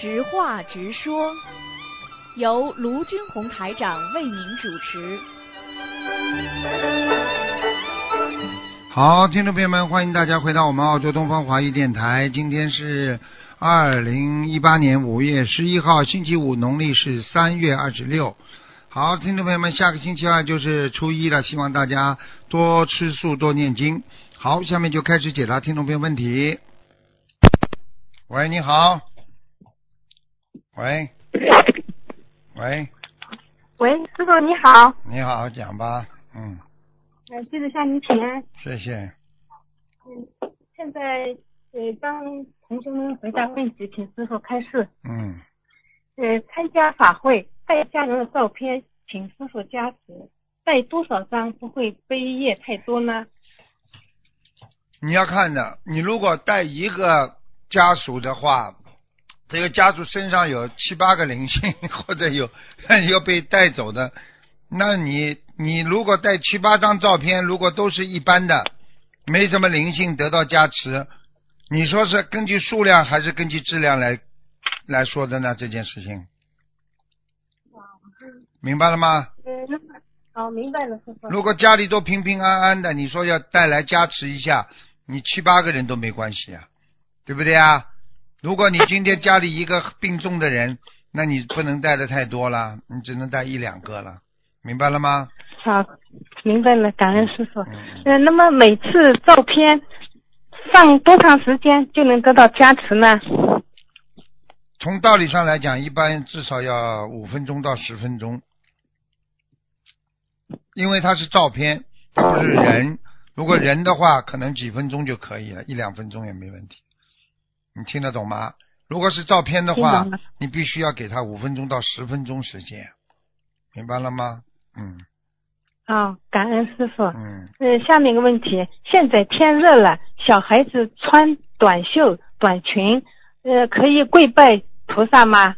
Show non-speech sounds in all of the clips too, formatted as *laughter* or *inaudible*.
直话直说，由卢军红台长为您主持。好，听众朋友们，欢迎大家回到我们澳洲东方华语电台。今天是二零一八年五月十一号，星期五，农历是三月二十六。好，听众朋友们，下个星期二就是初一了，希望大家多吃素，多念经。好，下面就开始解答听众朋友问题。喂，你好。喂，喂，喂，师傅你好，你好，讲吧。嗯，呃，记得向您请安。谢谢。嗯，现在呃帮同学们回答问题，请师傅开示。嗯，呃，参加法会带家人的照片，请师傅加持，带多少张不会背业太多呢？你要看的，你如果带一个家属的话，这个家族身上有七八个灵性，*laughs* 或者有 *laughs* 要被带走的，那你你如果带七八张照片，如果都是一般的，没什么灵性得到加持，你说是根据数量还是根据质量来来说的呢？这件事情，明白了吗？呃，那么好，明白了，师傅。如果家里都平平安安的，你说要带来加持一下，你七八个人都没关系啊，对不对啊？如果你今天家里一个病重的人，*laughs* 那你不能带的太多了，你只能带一两个了，明白了吗？好，明白了，感恩师傅。嗯，呃，那么每次照片放多长时间就能得到加持呢？从道理上来讲，一般至少要五分钟到十分钟，因为它是照片，它不是人。如果人的话，可能几分钟就可以了，一两分钟也没问题。你听得懂吗？如果是照片的话你必须要给他五分钟到十分钟时间，明白了吗？嗯好，感恩师傅。嗯，呃，下面一个问题，现在天热了，小孩子穿短袖、短裙，呃，可以跪拜菩萨吗？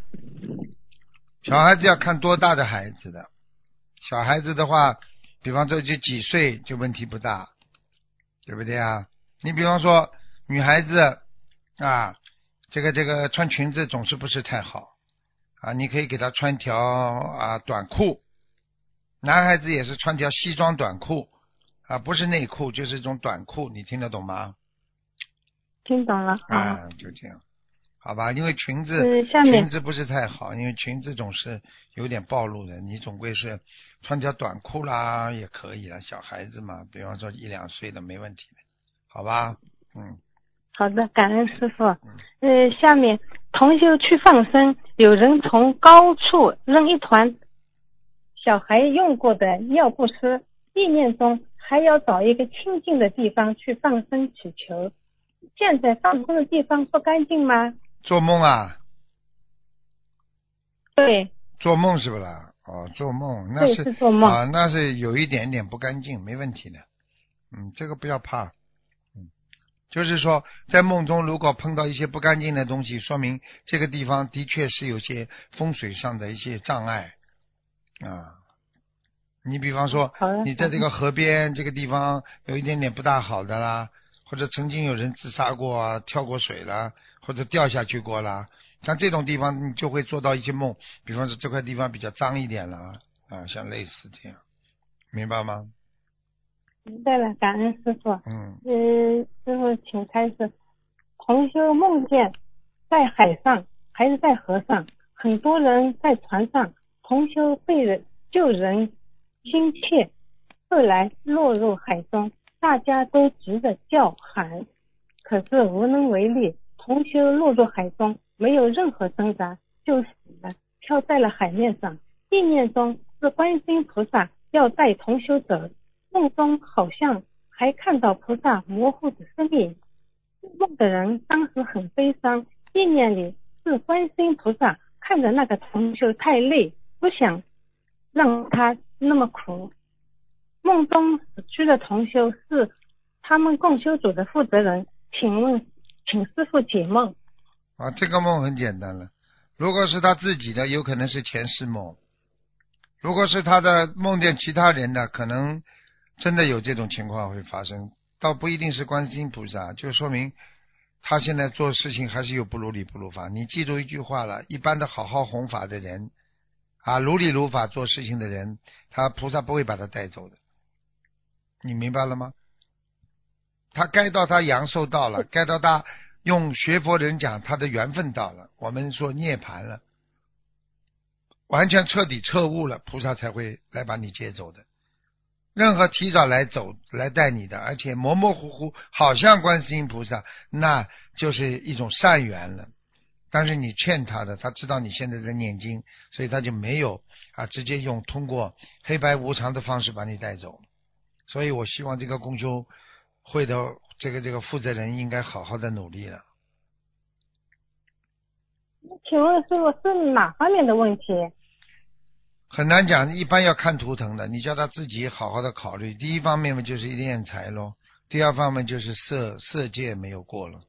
小孩子要看多大的孩子的，小孩子的话，比方说就几岁就问题不大，对不对啊？你比方说女孩子啊，这个这个穿裙子总是不是太好啊，你可以给他穿条啊短裤，男孩子也是穿条西装短裤啊，不是内裤就是一种短裤，你听得懂吗？听懂了。啊，就这样，好吧？因为裙子裙子不是太好，因为裙子总是有点暴露的，你总归是穿条短裤啦也可以了，小孩子嘛，比方说一两岁的没问题的，好吧？嗯，好的，感恩师傅。呃，下面同修去放生，有人从高处扔一团小孩用过的尿不湿，意念中还要找一个清净的地方去放生祈求。现在放生的地方不干净吗？做梦啊，对，做梦是不啦？哦，做梦那是是做梦啊，那是有一点点不干净，没问题的。嗯，这个不要怕。嗯，就是说在梦中如果碰到一些不干净的东西，说明这个地方的确是有些风水上的一些障碍啊。你比方说，你在这个河边这个地方有一点点不大好的啦，或者曾经有人自杀过啊，跳过水啦，或者掉下去过啦，像这种地方你就会做到一些梦，比方说这块地方比较脏一点啦，啊，像类似这样，明白吗？明白了，感恩师傅。嗯，呃，师傅，请开始。同修梦见在海上还是在河上，很多人在船上，同修被人救人心切，后来落入海中，大家都急着叫喊，可是无能为力。同修落入海中，没有任何挣扎，就死了，漂在了海面上。意念中是观世音菩萨要带同修走，梦中好像还看到菩萨模糊的身影。梦的人当时很悲伤，意念里是观世音菩萨看着那个同修太累，不想让他那么苦。梦中死去的同修是他们共修组的负责人，请问，请师傅解梦。啊，这个梦很简单了。如果是他自己的，有可能是前世梦；如果是他的梦见其他人的，可能真的有这种情况会发生。倒不一定是观世音菩萨，就说明他现在做事情还是有不如理不如法。你记住一句话了，一般的好好弘法的人，啊，如理如法做事情的人，他菩萨不会把他带走的。你明白了吗？他该到他阳寿到了，*laughs* 该到他用学佛人讲他的缘分到了，我们说涅槃了，完全彻底彻悟了，菩萨才会来把你接走的。任何提早来走来带你的，而且模模糊糊，好像观世音菩萨，那就是一种善缘了。但是你欠他的，他知道你现在在念经，所以他就没有啊，直接用通过黑白无常的方式把你带走。所以我希望这个公修会的这个这个负责人应该好好的努力了。请问师傅是哪方面的问题？很难讲，一般要看图腾的。你叫他自己好好的考虑。第一方面嘛，就是练财咯；第二方面就是色色戒没有过了。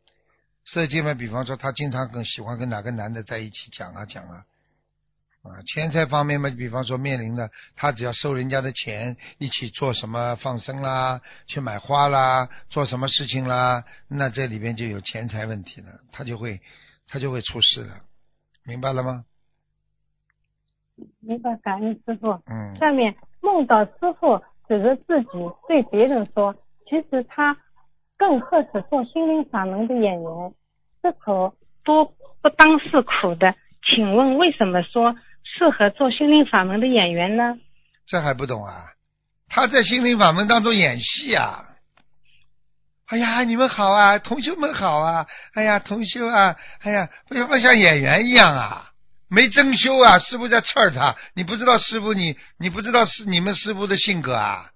色戒嘛，比方说他经常跟喜欢跟哪个男的在一起讲啊讲啊啊。钱财方面嘛，比方说面临的他只要收人家的钱，一起做什么放生啦，去买花啦，做什么事情啦，那这里边就有钱财问题了，他就会他就会出事了，明白了吗？明白，感恩师傅。嗯。下面梦到师傅指着自己对别人说：“其实他更合适做心灵法门的演员，这可多不当是苦的。请问为什么说适合做心灵法门的演员呢？”这还不懂啊？他在心灵法门当中演戏啊！哎呀，你们好啊，同学们好啊！哎呀，同修啊！哎呀，不要不像演员一样啊？没真修啊！师傅在刺儿他，你不知道师傅你你不知道是你们师傅的性格啊！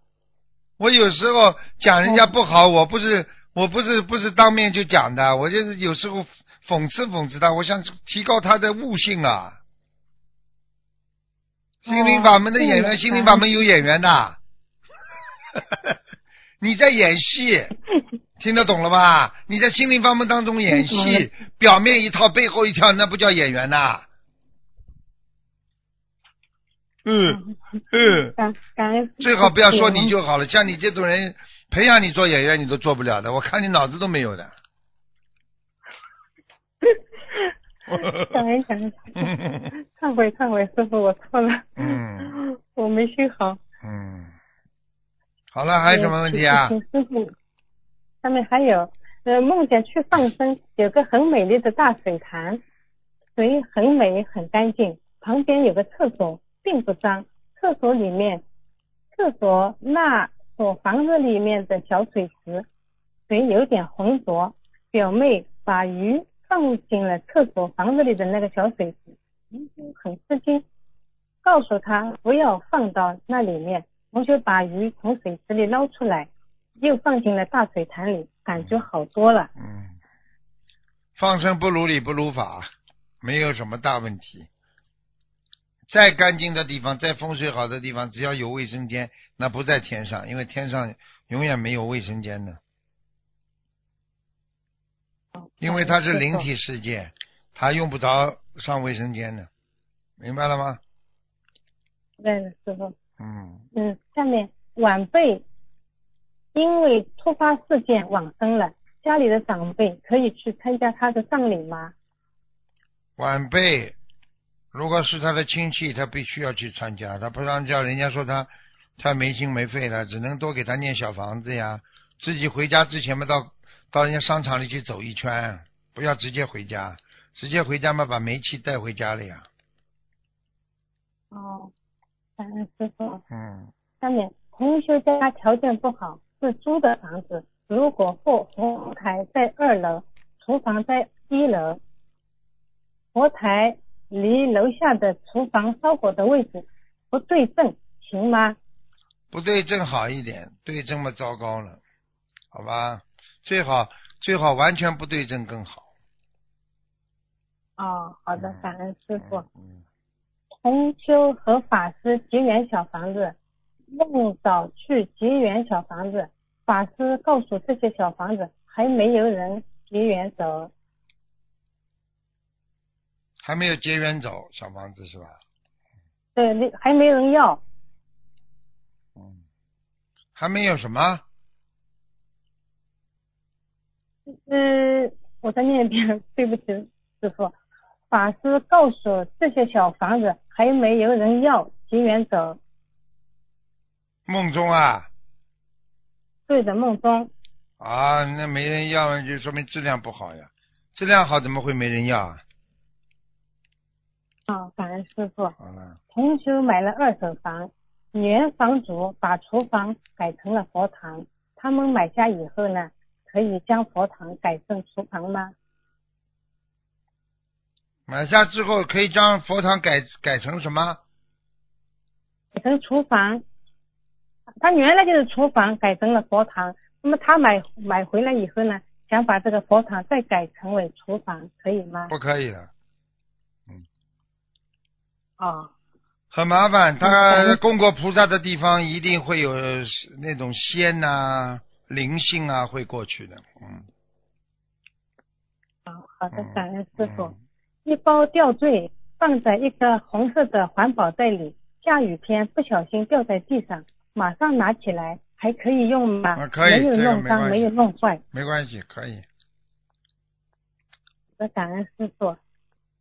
我有时候讲人家不好，我不是我不是不是当面就讲的，我就是有时候讽刺讽刺他，我想提高他的悟性啊！心灵法门的演员，心灵法门有演员的，你在演戏，听得懂了吧？你在心灵法门当中演戏，表面一套，背后一套，那不叫演员呐！嗯嗯，感感恩。最好不要说你就好了，像你这种人，培养你做演员你都做不了的，我看你脑子都没有的。*laughs* 感恩感恩，忏悔忏悔，师傅我错了。嗯。*laughs* 我没修好。嗯。好了，还有什么问题啊？请师傅，下面还有，呃，梦见去放生，有个很美丽的大水潭，水很美很干净，旁边有个厕所。并不脏，厕所里面，厕所那所房子里面的小水池，水有点浑浊。表妹把鱼放进了厕所房子里的那个小水池，很吃惊，告诉他不要放到那里面。同学把鱼从水池里捞出来，又放进了大水潭里，感觉好多了。嗯，放生不如理不如法，没有什么大问题。再干净的地方，再风水好的地方，只要有卫生间，那不在天上，因为天上永远没有卫生间的。因为它是灵体世界，它用不着上卫生间的，明白了吗？对，师傅。嗯。嗯，下面晚辈因为突发事件往生了，家里的长辈可以去参加他的葬礼吗？晚辈。如果是他的亲戚，他必须要去参加，他不让叫人家说他太没心没肺了，只能多给他念小房子呀。自己回家之前嘛，到到人家商场里去走一圈，不要直接回家，直接回家嘛，把煤气带回家了呀。哦，感恩师傅。嗯。下面同学家条件不好，是租的房子，如果佛佛台在二楼，厨房在一楼，佛台。离楼下的厨房烧火的位置不对正，行吗？不对正好一点，对正么糟糕了，好吧？最好最好完全不对正更好。哦，好的，感恩师傅。嗯。同修和法师结缘小房子，梦早去结缘小房子，法师告诉这些小房子还没有人结缘走。还没有结缘走小房子是吧？对，没还没人要。嗯，还没有什么？嗯，我再念一遍，对不起，师傅。法师告诉这些小房子还没有人要，结缘走。梦中啊对的，梦中。啊，那没人要，就说明质量不好呀。质量好怎么会没人要啊？啊，感恩师傅。好了，同修买了二手房，原房主把厨房改成了佛堂。他们买下以后呢，可以将佛堂改成厨房吗？买下之后可以将佛堂改改成什么？改成厨房。他原来就是厨房，改成了佛堂。那么他买买回来以后呢，想把这个佛堂再改成为厨房，可以吗？不可以的，哦，很麻烦。他嗯供过菩萨的地方一定会有那种仙呐、灵性啊会过去的。嗯，好好的嗯，感恩师傅。嗯一包吊坠放在一个红色的环保袋里，下雨天不小心掉在地上，马上拿起来，还可以用吗？啊可以没有这个弄脏，没没有弄坏。没关系，可以。我感恩师傅。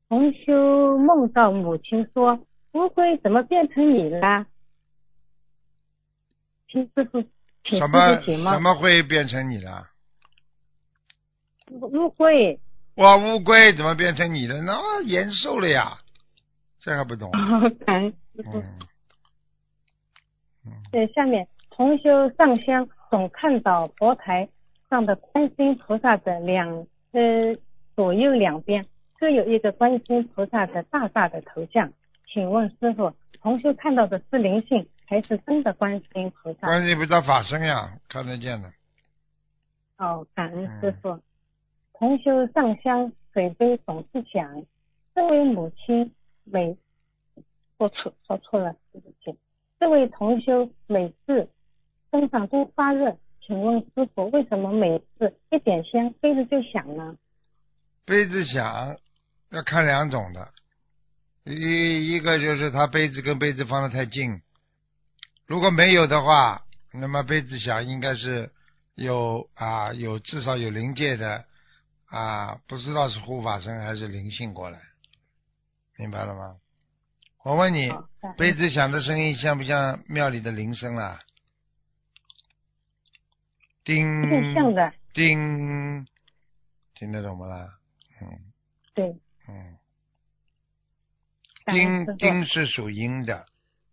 同修梦到母亲说：“乌龟怎么变成你了？”请师傅，请师什么傅解梦什。么会变成你的？乌龟，哇，乌龟怎么变成你的？那延寿了呀，这还不懂？感恩师傅。嗯嗯，呃，下面同修上香总看到佛台上的观世音菩萨的两呃左右两边各有一个观世音菩萨的大大的头像，请问师傅，同修看到的是灵性还是真的观世音菩萨？观音菩萨法身呀，看得见的。哦，感恩师傅。同修上香水杯总是响，这位母亲每说错说错了，对不起。这位同修每次身上都发热，请问师傅为什么每次一点香杯子就响呢？杯子响要看两种的，一一个就是他杯子跟杯子放的太近，如果没有的话，那么杯子响应该是有啊有至少有灵界的啊，不知道是护法神还是灵性过来，明白了吗？我问你，杯子响的声音像不像庙里的铃声啦？叮，像的，叮，听得懂不啦？嗯对，嗯，丁丁。是属阴的，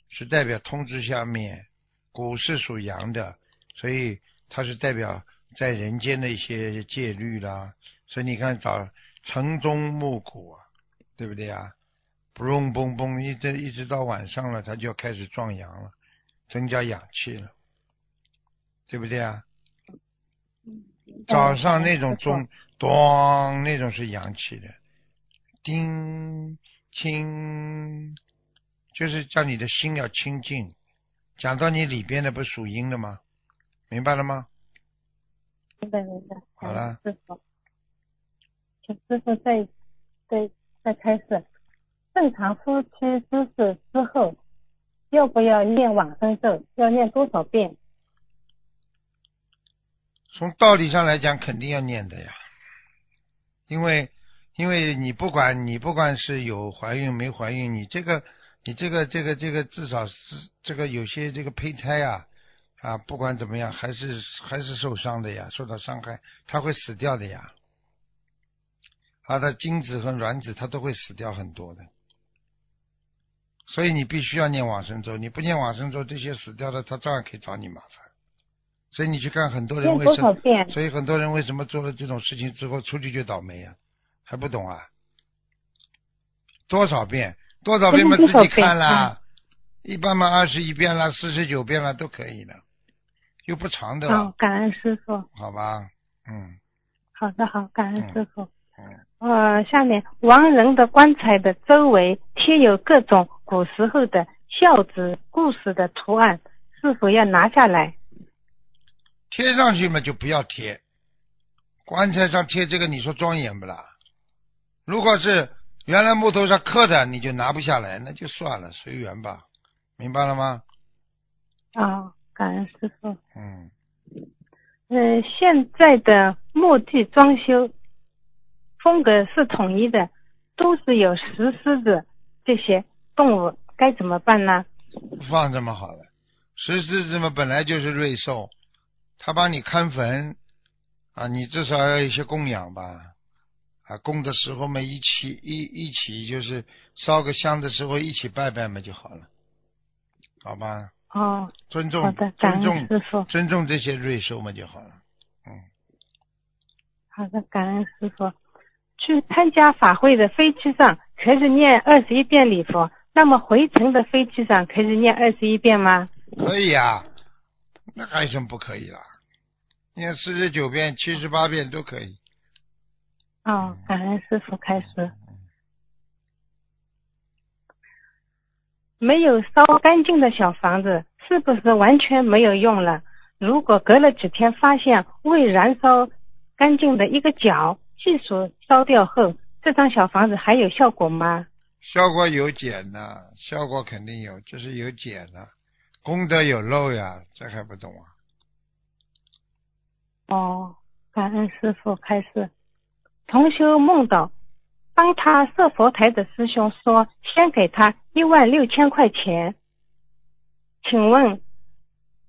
是代表通知下面；谷是属阳的，所以它是代表在人间的一些戒律啦。所以你看，早晨钟暮鼓啊，对不对啊？不隆嘣嘣，一直一直到晚上了，它就要开始壮阳了，增加氧气了，对不对啊？早上那种钟，咚，那种是阳气的，叮清，就是叫你的心要清净。讲到你里边的不属阴的吗？明白了吗？明白明白。好了师傅，请师傅再再再开始。正常夫妻姿势之后，要不要念往生咒？要念多少遍？从道理上来讲，肯定要念的呀，因为因为你不管你不管是有怀孕没怀孕，你这个你这个这个这个至少是这个有些这个胚胎啊啊，不管怎么样，还是还是受伤的呀，受到伤害，它会死掉的呀。它的精子和卵子它都会死掉很多的，所以你必须要念往生咒，你不念往生咒，这些死掉的它照样可以找你麻烦。所以你去看很多人为什么？所以很多人为什么做了这种事情之后出去就倒霉呀、还不懂啊？多少遍？多少遍嘛自己看啦。一般嘛二十一遍啦，四十九遍啦都可以的，又不长的了，哦，感恩师傅。好吧？嗯好的，好，感恩师傅。嗯，呃，下面亡人的棺材的周围贴有各种古时候的孝子故事的图案，是否要拿下来？贴上去嘛就不要贴，棺材上贴这个你说庄严不啦？如果是原来木头上刻的，你就拿不下来，那就算了，随缘吧，明白了吗？啊、感恩师傅。嗯。呃，现在的墓地装修风格是统一的，都是有石狮子这些动物，该怎么办呢？放这么好了，石狮子嘛本来就是瑞兽，他帮你看坟啊，你至少要一些供养吧。啊，供的时候嘛，一起一一起就是烧个香的时候一起拜拜嘛就好了，好吧？哦，尊重好的，感尊重恩师傅。尊重这些瑞兽嘛就好了。嗯，好的，感恩师傅。去参加法会的飞机上可以念二十一遍礼佛，那么回程的飞机上可以念二十一遍吗？可以啊，那还有什么不可以啦？念四十九遍、七十八遍都可以。哦，感恩师傅开始。没有烧干净的小房子，是不是完全没有用了？如果隔了几天发现未燃烧干净的一个角，细数烧掉后，这张小房子还有效果吗？效果有减呢，效果肯定有，就是有减呢，功德有漏呀，这还不懂啊？哦，感恩师傅开始。同修梦到帮他设佛台的师兄说，先给他一万六千块钱。请问，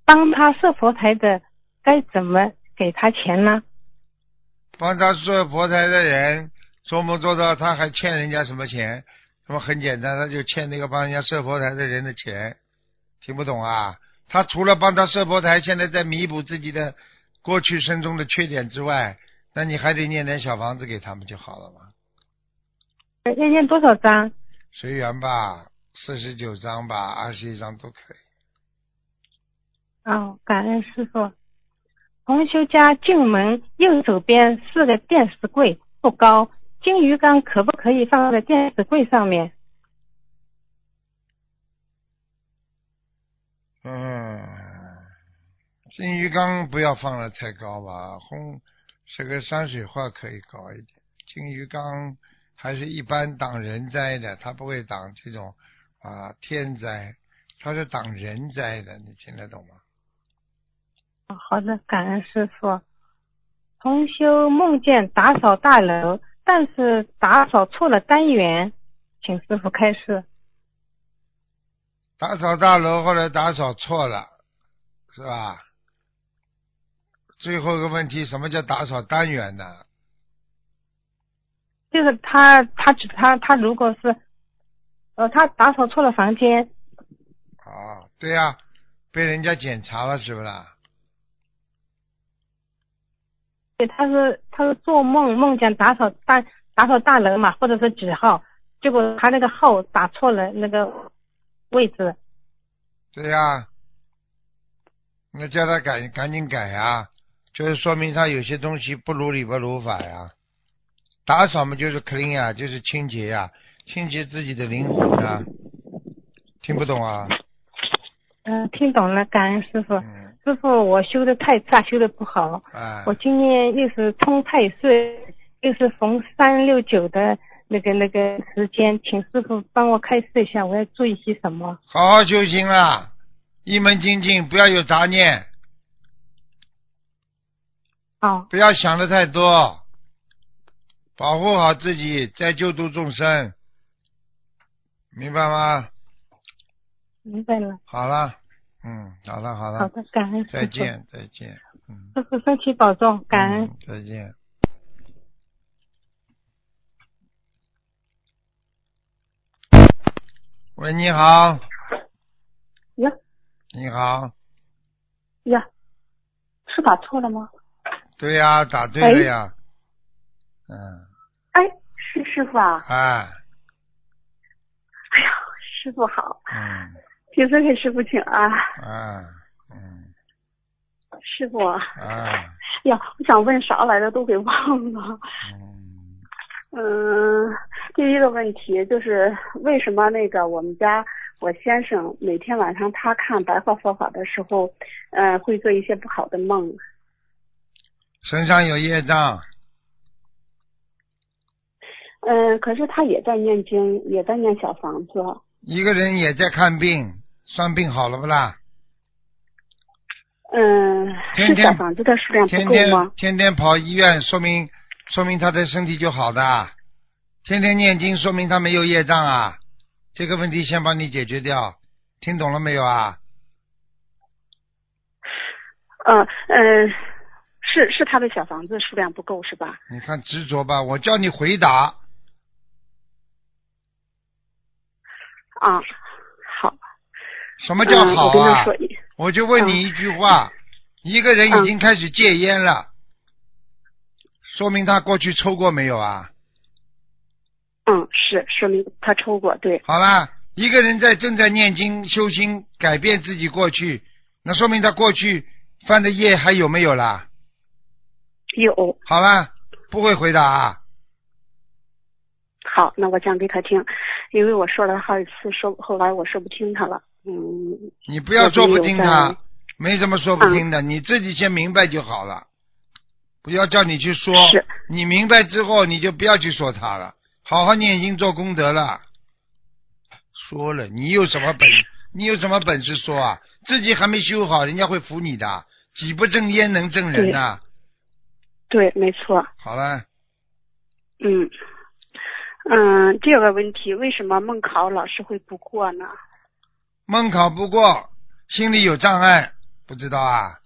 帮他设佛台的该怎么给他钱呢？帮他设佛台的人做梦做到他还欠人家什么钱？那么很简单，他就欠那个帮人家设佛台的人的钱，听不懂啊？他除了帮他设佛台，现在在弥补自己的过去生中的缺点之外，那你还得念点小房子给他们就好了嘛。要念多少张？随缘吧，四十九章吧，二十一章都可以。哦，感恩师傅。同修家进门右手边是个电视柜，不高，金鱼缸可不可以放在电视柜上面？嗯，金鱼缸不要放的太高吧，红这个山水画可以搞一点。金鱼缸还是一般挡人灾的，它不会挡这种啊天灾，它是挡人灾的，你听得懂吗？哦好的，感恩师傅。同修梦见打扫大楼，但是打扫错了单元，请师傅开示。打扫大楼后来打扫错了，是吧？最后一个问题，什么叫打扫单元呢？就是他他他他如果是，呃，他打扫错了房间，啊，对呀、被人家检查了是不啦？对，他是他是做梦梦见打扫大打扫大楼嘛，或者是几号，结果他那个号打错了那个位置，对呀、那叫他赶赶紧改呀、就是说明他有些东西不如理不如法呀。打扫嘛就是 clean 呀，就是清洁呀，清洁自己的灵魂啊。听不懂啊？嗯、听懂了，感恩师傅。嗯，师傅，我修的太差，修的不好。哎，我今年又是冲太岁，又是逢三六九的那个那个时间，请师傅帮我开示一下，我要注意些什么？好好修行啦，一门精进，不要有杂念，哦，不要想的太多，保护好自己，再救度众生，明白吗？明白了。好了，嗯，好了好了，好的，感恩。再。见再见，嗯。师傅身体保重，感恩。嗯再见。喂，你好，呀你好，呀，是打错了吗？对呀、打对了呀，嗯，哎，是师傅啊！哎，哎呀，师傅好，嗯，平时给师傅请安。哎，嗯，师傅，哎，哎呀，我想问啥来着都给忘了。嗯，嗯，第一个问题就是为什么那个我们家我先生每天晚上他看白话佛法的时候，呃，会做一些不好的梦。身上有业障，嗯，可是他也在念经，也在念小房子。一个人也在看病，算病好了不啦？嗯，天天是小房子的数量不天天够吗？天天跑医院，说明说明他的身体就好的。天天念经，说明他没有业障啊。这个问题先帮你解决掉，听懂了没有啊？呃呃，是是他的小房子数量不够是吧？你看执着吧，我叫你回答。啊，好。什么叫好嗯我跟他啊？说，我就问你一句话：一个人已经开始戒烟了，说明他过去抽过没有啊？嗯，是说明他抽过，对，好啦，一个人在正在念经修心，改变自己过去，那说明他过去犯的业还有没有啦？有。好了，不会回答啊。好，那我讲给他听，因为我说了好几次，说后来我说不听他了，嗯，你不要说不听他没什么说不听的，你自己先明白就好了。不要叫你去说，是你明白之后你就不要去说他了，好好念经做功德了。说了，你有什么本？*laughs* 你有什么本事说啊？自己还没修好，人家会服你的。己不正焉能正人呐、对，没错，好了，嗯嗯，第二个问题，为什么梦考老是会不过呢？梦考不过，心里有障碍，不知道啊？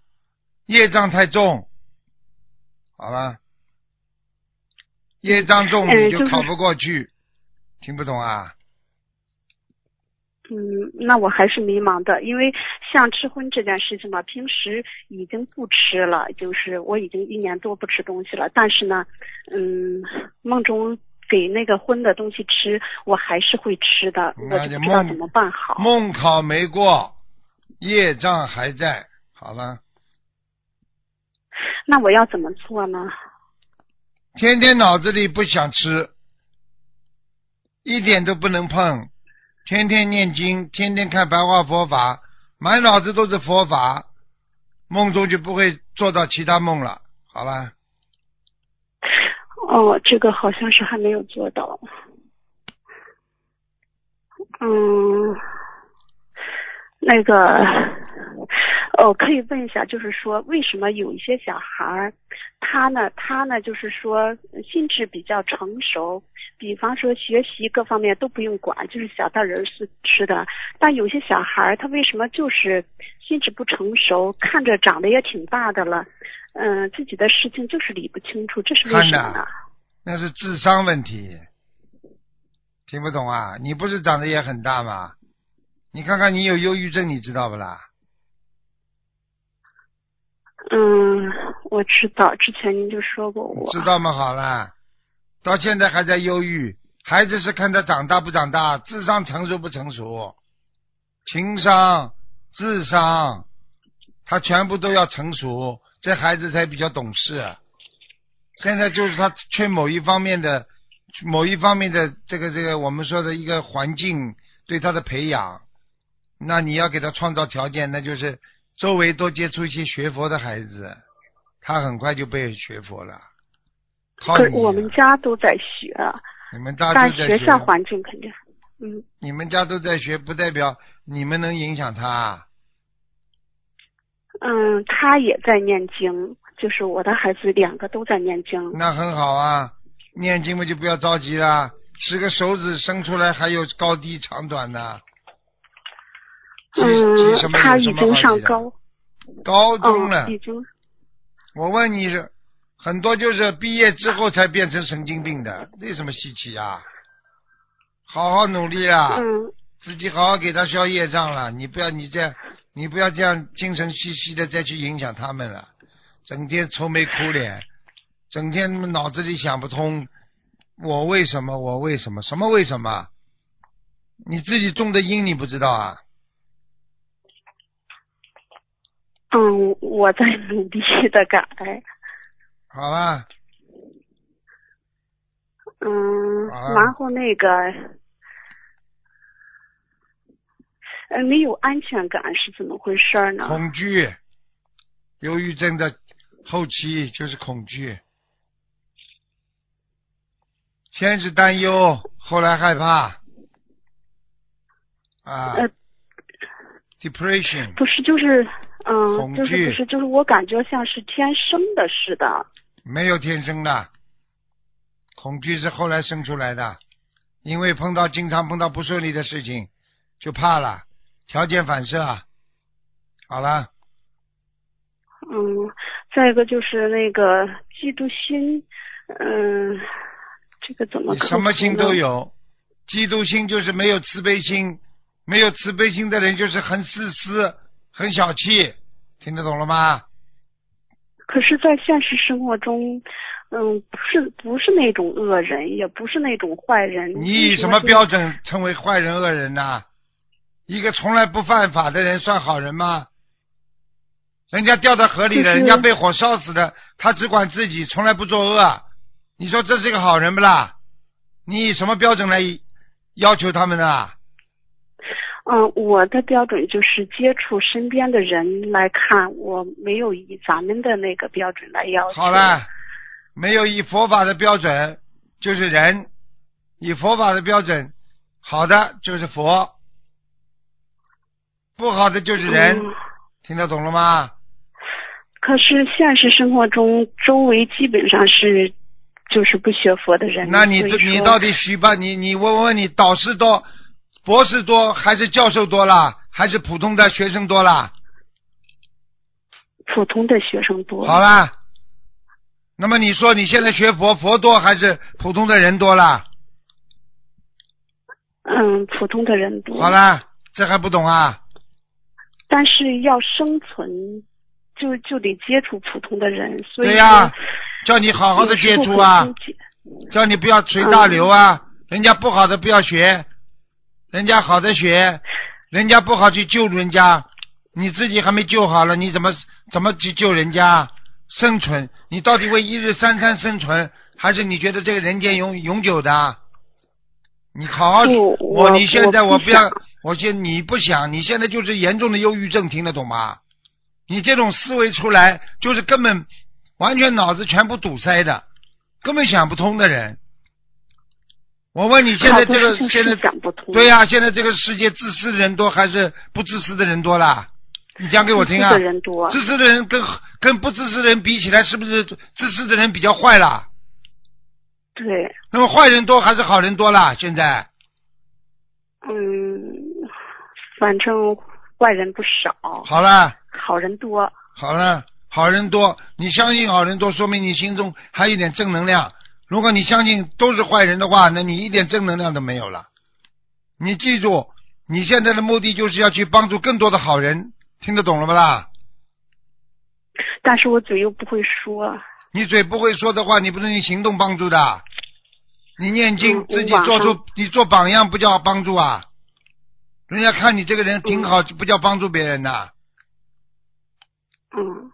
业障太重。好了，业障重你就考不过去，听不懂啊？嗯，那我还是迷茫的，因为像吃荤这件事情嘛，平时已经不吃了，就是我已经一年多不吃东西了，但是呢，嗯，梦中给那个荤的东西吃，我还是会吃的，我不知道怎么办好。梦考没过，业障还在。好了，那我要怎么做呢？天天脑子里不想吃，一点都不能碰，天天念经，天天看白话佛法，满脑子都是佛法，梦中就不会做到其他梦了。好了，哦，这个好像是还没有做到。嗯，那个，哦，可以问一下，就是说，为什么有一些小孩儿，他呢，他呢，就是说心智比较成熟，比方说学习各方面都不用管，就是小大人是吃的，但有些小孩儿他为什么就是心智不成熟，看着长得也挺大的了，嗯、自己的事情就是理不清楚，这是为什么呢？那是智商问题，听不懂啊？你不是长得也很大吗？你看看你有忧郁症，你知道不啦？嗯，我知道，之前您就说过我。知道吗？好了，到现在还在忧郁，孩子是看他长大不长大，智商成熟不成熟，情商、智商，他全部都要成熟，这孩子才比较懂事。现在就是他缺某一方面的某一方面的这个这个我们说的一个环境对他的培养，那你要给他创造条件，那就是周围多接触一些学佛的孩子，他很快就被学佛了。靠你啊我们家都在学，你们大但都在学校环境肯定，嗯，你们家都在学，不代表你们能影响他。嗯，他也在念经，就是我的孩子两个都在念经。那很好啊，念经嘛就不要着急啦，十个手指伸出来还有高低长短呢。嗯，他已经上高，高中了嗯，，已经，我问你，很多就是毕业之后才变成神经病的，那有什么稀奇啊？好好努力啊，嗯自己好好给他消业障了。你不要你这样，你不要这样精神兮兮的再去影响他们了，整天愁眉苦脸，整天脑子里想不通，我为什么？我为什么？什么为什么？你自己种的因你不知道啊？嗯，我在努力的改。好了，嗯，然后那个，呃，没有安全感是怎么回事呢？恐惧，忧郁症的后期就是恐惧，先是担忧，后来害怕，啊呃，，depression，不是，就是，嗯，就是不是，就是我感觉像是天生的似的。没有天生的，恐惧是后来生出来的，因为碰到经常碰到不顺利的事情，就怕了，条件反射。好了，嗯，再一个就是那个嫉妒心，嗯，这个怎么你克什么心都。有，嫉妒心就是没有慈悲心，没有慈悲心的人就是很自私、很小气，听得懂了吗？可是，在现实生活中，嗯，不是不是那种恶人，也不是那种坏人。你以什么标准称为坏人恶人呐、一个从来不犯法的人算好人吗？人家掉到河里了，人家被火烧死的，他只管自己，从来不作恶。你说这是个好人不啦？你以什么标准来要求他们呢？嗯，我的标准就是接触身边的人来看，我没有以咱们的那个标准来要求。好了，没有以佛法的标准就是人，以佛法的标准，好的就是佛，不好的就是人，嗯听得懂了吗？可是现实生活中，周围基本上是就是不学佛的人。那你你到底喜吧？你你问问你，导师多，博士多，还是教授多啦？还是普通的学生多啦？普通的学生多。好啦，那么你说你现在学佛，佛多还是普通的人多啦？嗯，普通的人多。好啦，这还不懂啊？但是要生存，就就得接触普通的人，所以对呀、说叫你好好的接触啊叫你不要随大流啊，人家不好的不要学，人家好的学，人家不好去救人家，你自己还没救好了，你怎么怎么去救人家生存？你到底为一日三餐生存，还是你觉得这个人间永永久的？你好好，我你现在我不要，*laughs* 我现你不想，你现在就是严重的忧郁症，听得懂吗？你这种思维出来，就是根本完全脑子全部堵塞的，根本想不通的人。我问你，现在这个现在不通。对呀、现在这个世界自私的人多还是不自私的人多啦？你讲给我听啊！自私的人多自私的人跟跟不自私的人比起来，是不是自私的人比较坏啦？对，那么坏人多还是好人多啦？现在嗯，反正坏人不少，好了好人多。好了，好人多，你相信好人多，说明你心中还有一点正能量。如果你相信都是坏人的话，那你一点正能量都没有了。你记住，你现在的目的就是要去帮助更多的好人，听得懂了不啦？但是我嘴又不会说，你嘴不会说的话，你不能用行动帮助的。你念经嗯自己做出，你做榜样不叫帮助啊？人家看你这个人挺好，不叫帮助别人的。嗯，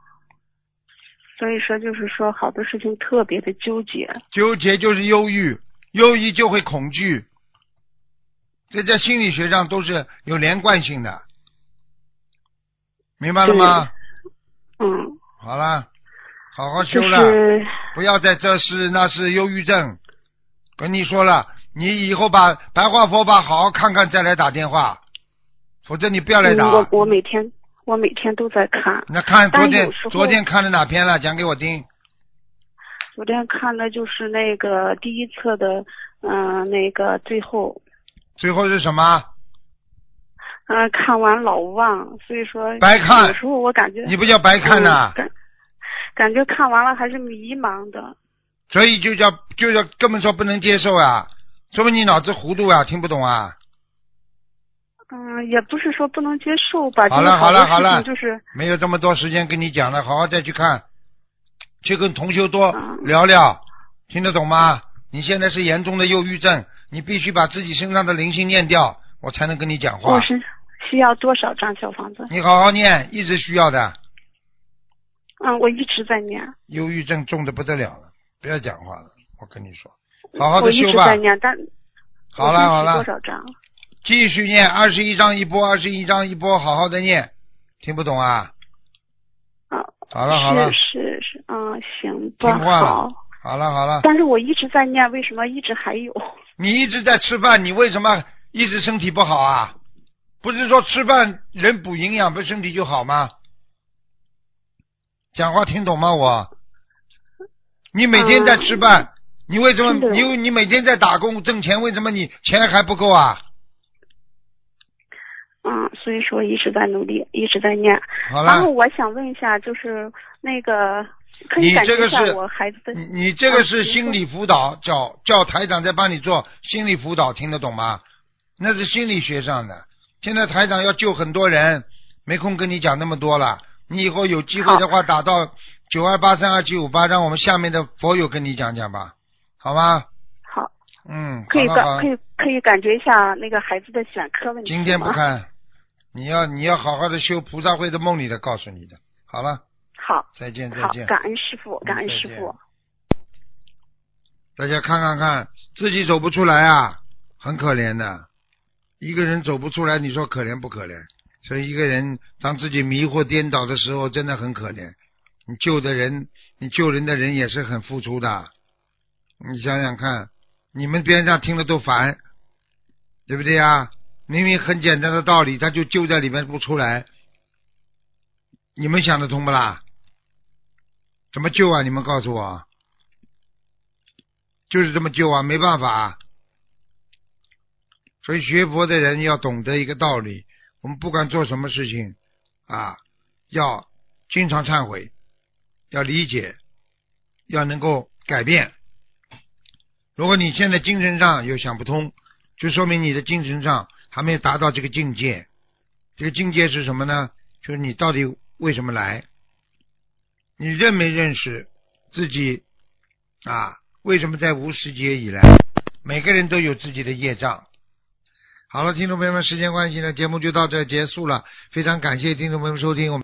所以说就是说好多事情特别的纠结。纠结就是忧郁，忧郁就会恐惧，这在心理学上都是有连贯性的，明白了吗？嗯，好了，好好就修了，是不要在这是那是忧郁症。跟你说了，你以后把白话佛法好好看看，再来打电话，否则你不要来打。嗯我我每天我每天都在看，那看昨天昨天看的哪篇了？讲给我听。昨天看的就是那个第一册的，嗯、那个最后，最后是什么？嗯、看完老忘，所以说白看有时候我感觉你不叫白看呐、嗯感感觉看完了还是迷茫的。所以就叫就叫根本说不能接受啊，说明你脑子糊涂啊，听不懂啊。嗯，也不是说不能接受吧，好了好了好了就是没有这么多时间跟你讲了，好好再去看，去跟同修多嗯聊聊，听得懂吗？你现在是严重的忧郁症，你必须把自己身上的灵性念掉，我才能跟你讲话我。是需要多少张小房子？你好好念，一直需要的。嗯，我一直在念，忧郁症重的不得了了，不要讲话了，我跟你说，好好我一的修吧。直在念，但好了好了多，少张？继续念，二十一章一波，二十一章一波，好好的念，听不懂啊？啊，好了好了是是是，嗯，行吧，听话了好。好了好了，但是我一直在念，为什么一直还有？你一直在吃饭，你为什么一直身体不好啊？不是说吃饭人补营养，不是身体就好吗？讲话听懂吗？我，你每天在吃饭，你为什么你你每天在打工挣钱，为什么你钱还不够啊？嗯，所以说一直在努力，一直在念。好了，然后我想问一下，就是那个可以你感觉一下这个是我孩子的你你这个啊是心理辅导，叫叫台长在帮你做心理辅导，听得懂吗？那是心理学上的。现在台长要救很多人，没空跟你讲那么多了。你以后有机会的话，打到九二八三二七五八，让我们下面的佛友跟你讲讲吧，好吗？好，嗯，可以感可以可以感觉一下那个孩子的选科问题今天不看，你要你要好好的修菩萨会的梦里的告诉你的。好了，好，再见再好见，。感恩师傅，感恩师傅。大家看看看，自己走不出来啊，很可怜的。一个人走不出来，你说可怜不可怜？所以一个人当自己迷惑颠倒的时候，真的很可怜。你救的人，你救人的人也是很付出的。你想想看，你们边上听了都烦，对不对呀？明明很简单的道理，他就救在里面不出来。你们想得通不啦？怎么救啊？你们告诉我。就是这么救啊，没办法。所以学佛的人要懂得一个道理：我们不管做什么事情啊，要经常忏悔，要理解，要能够改变。如果你现在精神上又想不通，就说明你的精神上还没有达到这个境界。这个境界是什么呢？就是你到底为什么来？你认没认识自己啊？为什么在无时劫以来，每个人都有自己的业障？好了，听众朋友们，时间关系呢，节目就到这结束了。非常感谢听众朋友们收听我们。